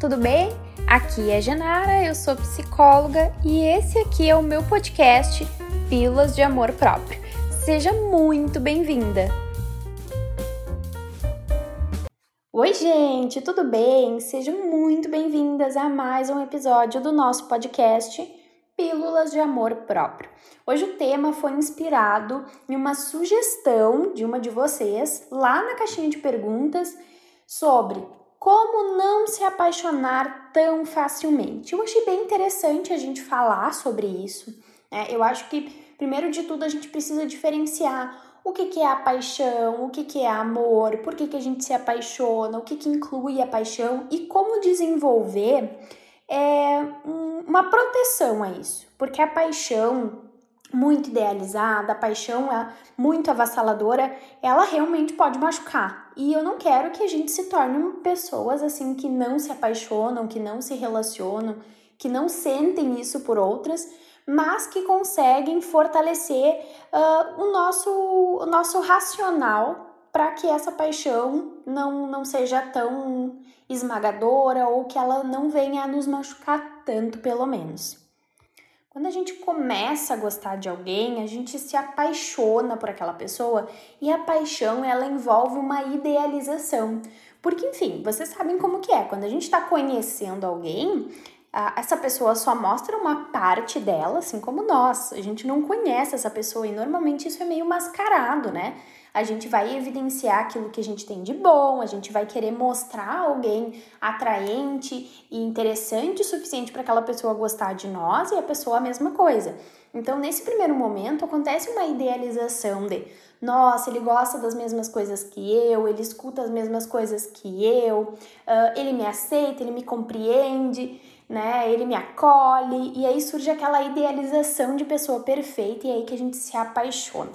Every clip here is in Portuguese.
tudo bem? Aqui é Genara, eu sou psicóloga e esse aqui é o meu podcast Pílulas de Amor Próprio. Seja muito bem-vinda! Oi, gente, tudo bem? Sejam muito bem-vindas a mais um episódio do nosso podcast Pílulas de Amor Próprio. Hoje o tema foi inspirado em uma sugestão de uma de vocês lá na caixinha de perguntas sobre como não se apaixonar tão facilmente. Eu achei bem interessante a gente falar sobre isso. Né? Eu acho que, primeiro de tudo, a gente precisa diferenciar o que, que é a paixão, o que, que é amor, por que, que a gente se apaixona, o que, que inclui a paixão e como desenvolver é, uma proteção a isso. Porque a paixão muito idealizada, a paixão é muito avassaladora, ela realmente pode machucar. E eu não quero que a gente se torne pessoas assim que não se apaixonam, que não se relacionam, que não sentem isso por outras, mas que conseguem fortalecer uh, o, nosso, o nosso racional para que essa paixão não, não seja tão esmagadora ou que ela não venha a nos machucar tanto, pelo menos. Quando a gente começa a gostar de alguém, a gente se apaixona por aquela pessoa e a paixão ela envolve uma idealização. Porque, enfim, vocês sabem como que é. Quando a gente está conhecendo alguém, essa pessoa só mostra uma parte dela, assim como nós. A gente não conhece essa pessoa e normalmente isso é meio mascarado, né? A gente vai evidenciar aquilo que a gente tem de bom, a gente vai querer mostrar alguém atraente e interessante o suficiente para aquela pessoa gostar de nós e a pessoa a mesma coisa. Então, nesse primeiro momento, acontece uma idealização de nossa, ele gosta das mesmas coisas que eu, ele escuta as mesmas coisas que eu, uh, ele me aceita, ele me compreende né? Ele me acolhe e aí surge aquela idealização de pessoa perfeita e aí que a gente se apaixona.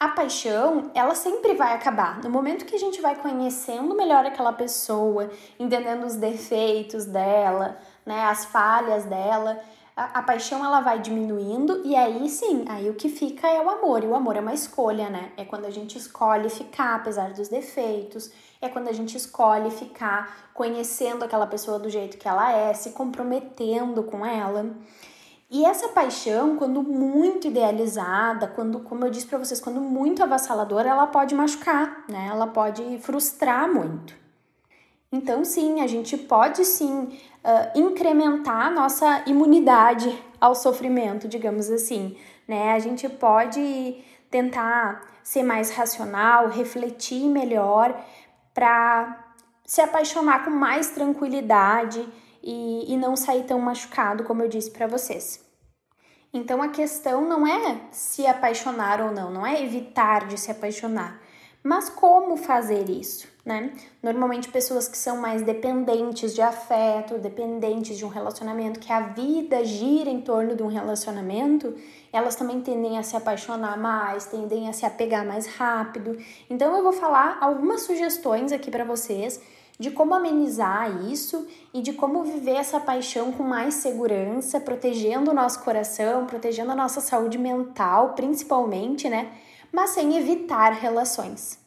A paixão, ela sempre vai acabar. No momento que a gente vai conhecendo melhor aquela pessoa, entendendo os defeitos dela, né, as falhas dela, a, paixão ela vai diminuindo e aí sim, aí o que fica é o amor. E o amor é uma escolha, né? É quando a gente escolhe ficar apesar dos defeitos, é quando a gente escolhe ficar conhecendo aquela pessoa do jeito que ela é, se comprometendo com ela. E essa paixão, quando muito idealizada, quando, como eu disse para vocês, quando muito avassaladora, ela pode machucar, né? Ela pode frustrar muito. Então, sim, a gente pode sim uh, incrementar a nossa imunidade ao sofrimento, digamos assim, né? A gente pode tentar ser mais racional, refletir melhor para se apaixonar com mais tranquilidade e, e não sair tão machucado, como eu disse para vocês. Então a questão não é se apaixonar ou não, não é evitar de se apaixonar, mas como fazer isso, né? Normalmente pessoas que são mais dependentes de afeto, dependentes de um relacionamento, que a vida gira em torno de um relacionamento, elas também tendem a se apaixonar mais, tendem a se apegar mais rápido. Então eu vou falar algumas sugestões aqui para vocês de como amenizar isso e de como viver essa paixão com mais segurança, protegendo o nosso coração, protegendo a nossa saúde mental, principalmente, né? Mas sem evitar relações.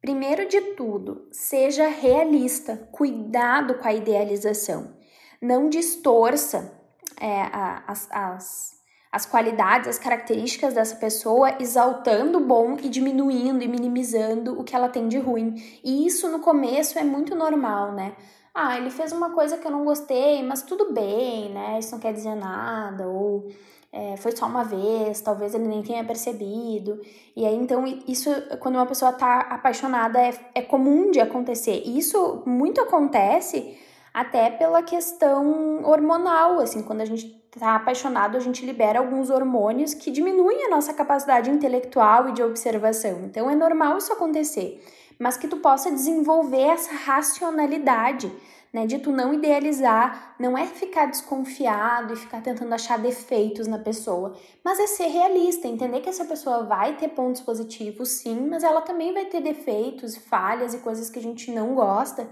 Primeiro de tudo, seja realista, cuidado com a idealização. Não distorça é, as, as, as qualidades, as características dessa pessoa, exaltando o bom e diminuindo e minimizando o que ela tem de ruim. E isso no começo é muito normal, né? Ah, ele fez uma coisa que eu não gostei, mas tudo bem, né? Isso não quer dizer nada, ou é, foi só uma vez, talvez ele nem tenha percebido. E aí, então, isso, quando uma pessoa tá apaixonada, é, é comum de acontecer. E isso muito acontece até pela questão hormonal, assim, quando a gente tá apaixonado, a gente libera alguns hormônios que diminuem a nossa capacidade intelectual e de observação. Então, é normal isso acontecer, mas que tu possa desenvolver essa racionalidade né? De tu não idealizar, não é ficar desconfiado e ficar tentando achar defeitos na pessoa, mas é ser realista, entender que essa pessoa vai ter pontos positivos, sim, mas ela também vai ter defeitos, falhas e coisas que a gente não gosta.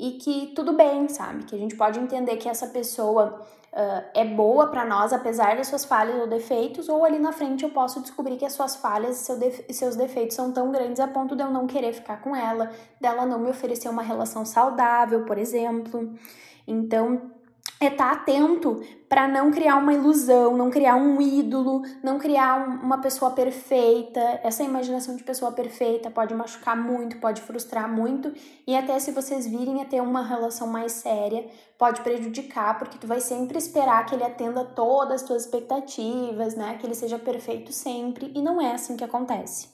E que tudo bem, sabe? Que a gente pode entender que essa pessoa uh, é boa para nós, apesar das suas falhas ou defeitos, ou ali na frente eu posso descobrir que as suas falhas e seu seus defeitos são tão grandes a ponto de eu não querer ficar com ela, dela não me oferecer uma relação saudável, por exemplo. Então, é estar tá atento para não criar uma ilusão, não criar um ídolo, não criar um, uma pessoa perfeita. Essa imaginação de pessoa perfeita pode machucar muito, pode frustrar muito e até se vocês virem a ter uma relação mais séria, pode prejudicar, porque tu vai sempre esperar que ele atenda todas as tuas expectativas, né? Que ele seja perfeito sempre e não é assim que acontece.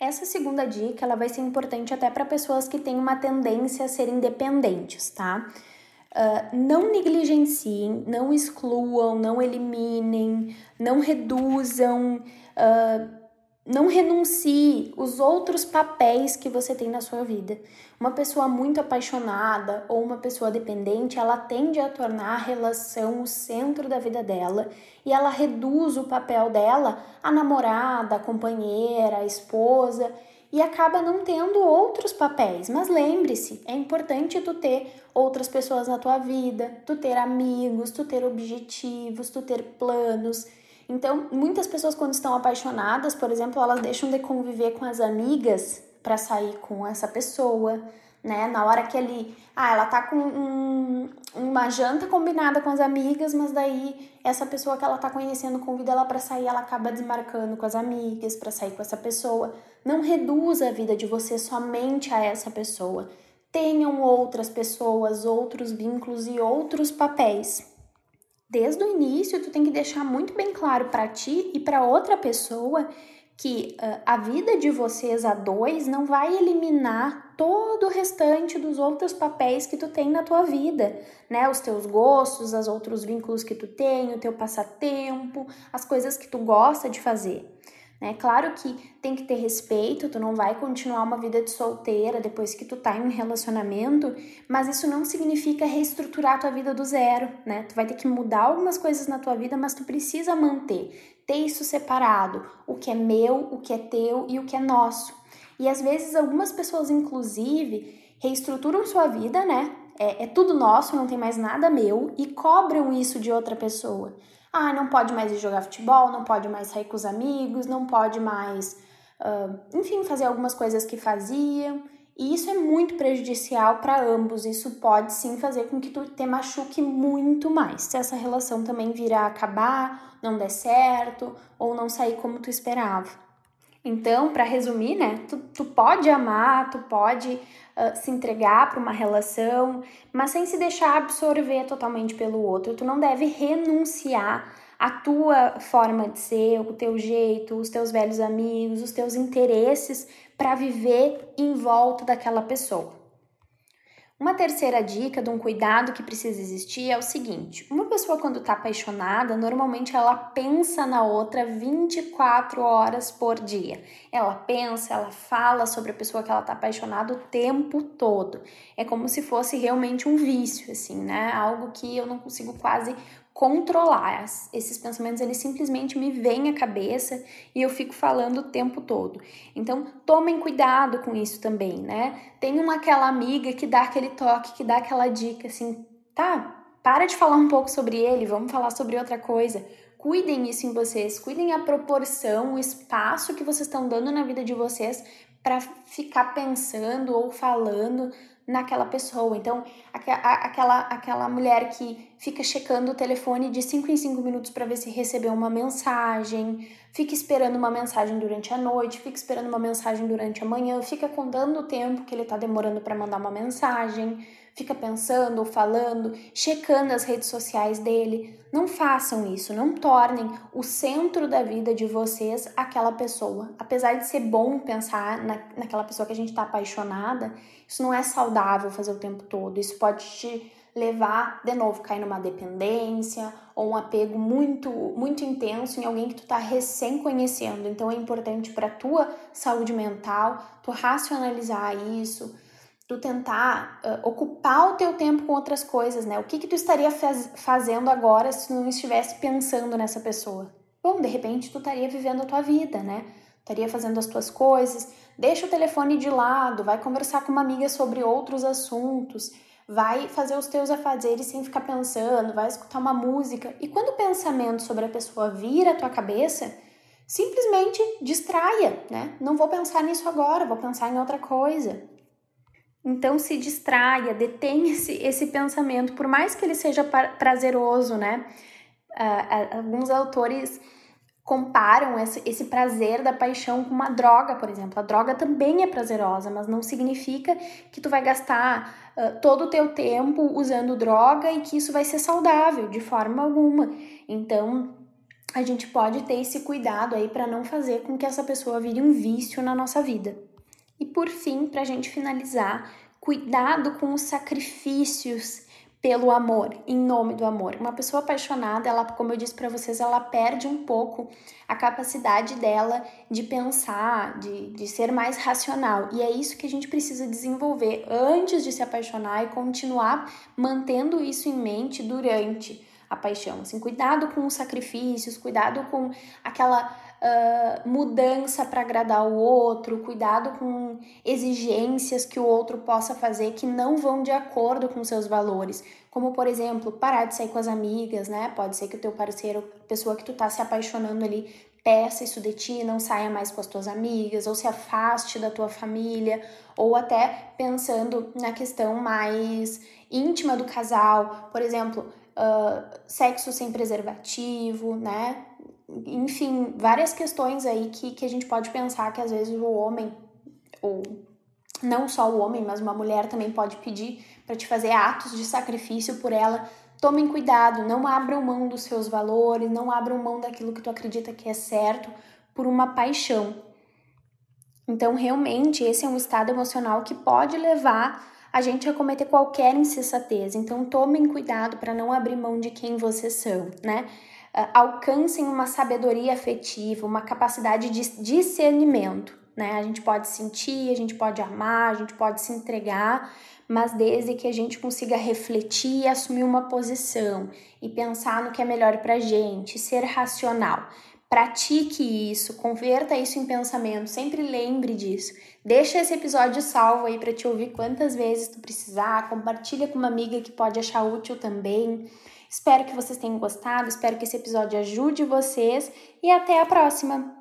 Essa segunda dica, ela vai ser importante até para pessoas que têm uma tendência a ser independentes, tá? Uh, não negligenciem, não excluam, não eliminem, não reduzam, uh, não renuncie os outros papéis que você tem na sua vida. Uma pessoa muito apaixonada ou uma pessoa dependente, ela tende a tornar a relação o centro da vida dela e ela reduz o papel dela a namorada, a companheira, a esposa e acaba não tendo outros papéis. Mas lembre-se, é importante tu ter outras pessoas na tua vida, tu ter amigos, tu ter objetivos, tu ter planos. Então, muitas pessoas quando estão apaixonadas, por exemplo, elas deixam de conviver com as amigas para sair com essa pessoa né? Na hora que ele. Ah, ela tá com um, uma janta combinada com as amigas, mas daí essa pessoa que ela tá conhecendo convida ela para sair, ela acaba desmarcando com as amigas para sair com essa pessoa. Não reduza a vida de você somente a essa pessoa. Tenham outras pessoas, outros vínculos e outros papéis. Desde o início, tu tem que deixar muito bem claro para ti e para outra pessoa que uh, a vida de vocês a dois não vai eliminar todo o restante dos outros papéis que tu tem na tua vida, né? Os teus gostos, os outros vínculos que tu tem, o teu passatempo, as coisas que tu gosta de fazer. Né? Claro que tem que ter respeito, tu não vai continuar uma vida de solteira depois que tu tá em um relacionamento, mas isso não significa reestruturar a tua vida do zero, né? Tu vai ter que mudar algumas coisas na tua vida, mas tu precisa manter, ter isso separado, o que é meu, o que é teu e o que é nosso. E às vezes algumas pessoas, inclusive, reestruturam sua vida, né? É, é tudo nosso, não tem mais nada meu, e cobram isso de outra pessoa. Ah, não pode mais ir jogar futebol, não pode mais sair com os amigos, não pode mais, uh, enfim, fazer algumas coisas que faziam. E isso é muito prejudicial para ambos. Isso pode sim fazer com que tu te machuque muito mais. Se essa relação também virar a acabar, não der certo ou não sair como tu esperava. Então, para resumir, né, tu, tu pode amar, tu pode uh, se entregar para uma relação, mas sem se deixar absorver totalmente pelo outro. Tu não deve renunciar à tua forma de ser, o teu jeito, os teus velhos amigos, os teus interesses para viver em volta daquela pessoa. Uma terceira dica de um cuidado que precisa existir é o seguinte: uma pessoa, quando está apaixonada, normalmente ela pensa na outra 24 horas por dia. Ela pensa, ela fala sobre a pessoa que ela está apaixonada o tempo todo. É como se fosse realmente um vício, assim, né? Algo que eu não consigo quase controlar. Esses pensamentos eles simplesmente me vêm à cabeça e eu fico falando o tempo todo. Então, tomem cuidado com isso também, né? Tem uma aquela amiga que dá aquele toque, que dá aquela dica assim, tá? Para de falar um pouco sobre ele, vamos falar sobre outra coisa. Cuidem isso em vocês, cuidem a proporção, o espaço que vocês estão dando na vida de vocês para ficar pensando ou falando naquela pessoa. Então, aquela, aquela mulher que fica checando o telefone de 5 em 5 minutos para ver se recebeu uma mensagem, fica esperando uma mensagem durante a noite, fica esperando uma mensagem durante a manhã, fica contando o tempo que ele está demorando para mandar uma mensagem, fica pensando ou falando, checando as redes sociais dele. Não façam isso, não tornem o centro da vida de vocês aquela pessoa. Apesar de ser bom pensar na, naquela pessoa que a gente está apaixonada, isso não é saudável fazer o tempo todo. Isso pode te levar, de novo, cair numa dependência ou um apego muito, muito intenso em alguém que tu tá recém conhecendo. Então é importante para tua saúde mental, tu racionalizar isso, tu tentar uh, ocupar o teu tempo com outras coisas, né? O que que tu estaria faz fazendo agora se não estivesse pensando nessa pessoa? Bom, de repente tu estaria vivendo a tua vida, né? estaria fazendo as tuas coisas, deixa o telefone de lado, vai conversar com uma amiga sobre outros assuntos, vai fazer os teus afazeres sem ficar pensando, vai escutar uma música. E quando o pensamento sobre a pessoa vir à tua cabeça, simplesmente distraia, né? Não vou pensar nisso agora, vou pensar em outra coisa. Então se distraia, detém esse, esse pensamento, por mais que ele seja prazeroso, né? Uh, alguns autores comparam esse, prazer da paixão com uma droga, por exemplo. A droga também é prazerosa, mas não significa que tu vai gastar uh, todo o teu tempo usando droga e que isso vai ser saudável de forma alguma. Então, a gente pode ter esse cuidado aí para não fazer com que essa pessoa vire um vício na nossa vida. E por fim, para a gente finalizar, cuidado com os sacrifícios pelo amor, em nome do amor. Uma pessoa apaixonada, ela, como eu disse para vocês, ela perde um pouco a capacidade dela de pensar, de, de ser mais racional. E é isso que a gente precisa desenvolver antes de se apaixonar e continuar mantendo isso em mente durante a paixão. Assim, cuidado com os sacrifícios, cuidado com aquela mudança para agradar o outro, cuidado com exigências que o outro possa fazer que não vão de acordo com seus valores. Como, por exemplo, parar de sair com as amigas, né? Pode ser que o teu parceiro, pessoa que tu tá se apaixonando ali, peça isso de ti, não saia mais com as tuas amigas, ou se afaste da tua família, ou até pensando na questão mais íntima do casal, por exemplo, uh, sexo sem preservativo, né? Enfim, várias questões aí que, que a gente pode pensar que às vezes o homem, ou não só o homem, mas uma mulher também pode pedir para te fazer atos de sacrifício por ela. Tomem cuidado, não abram mão dos seus valores, não abram mão daquilo que tu acredita que é certo por uma paixão. Então, realmente, esse é um estado emocional que pode levar a gente a cometer qualquer insensatez. Então, tomem cuidado para não abrir mão de quem vocês são, né? Uh, alcancem uma sabedoria afetiva, uma capacidade de discernimento. Né? A gente pode sentir, a gente pode amar, a gente pode se entregar, mas desde que a gente consiga refletir e assumir uma posição e pensar no que é melhor para gente, ser racional. Pratique isso, converta isso em pensamento, sempre lembre disso. Deixa esse episódio salvo aí para te ouvir quantas vezes tu precisar, compartilha com uma amiga que pode achar útil também. Espero que vocês tenham gostado, espero que esse episódio ajude vocês e até a próxima!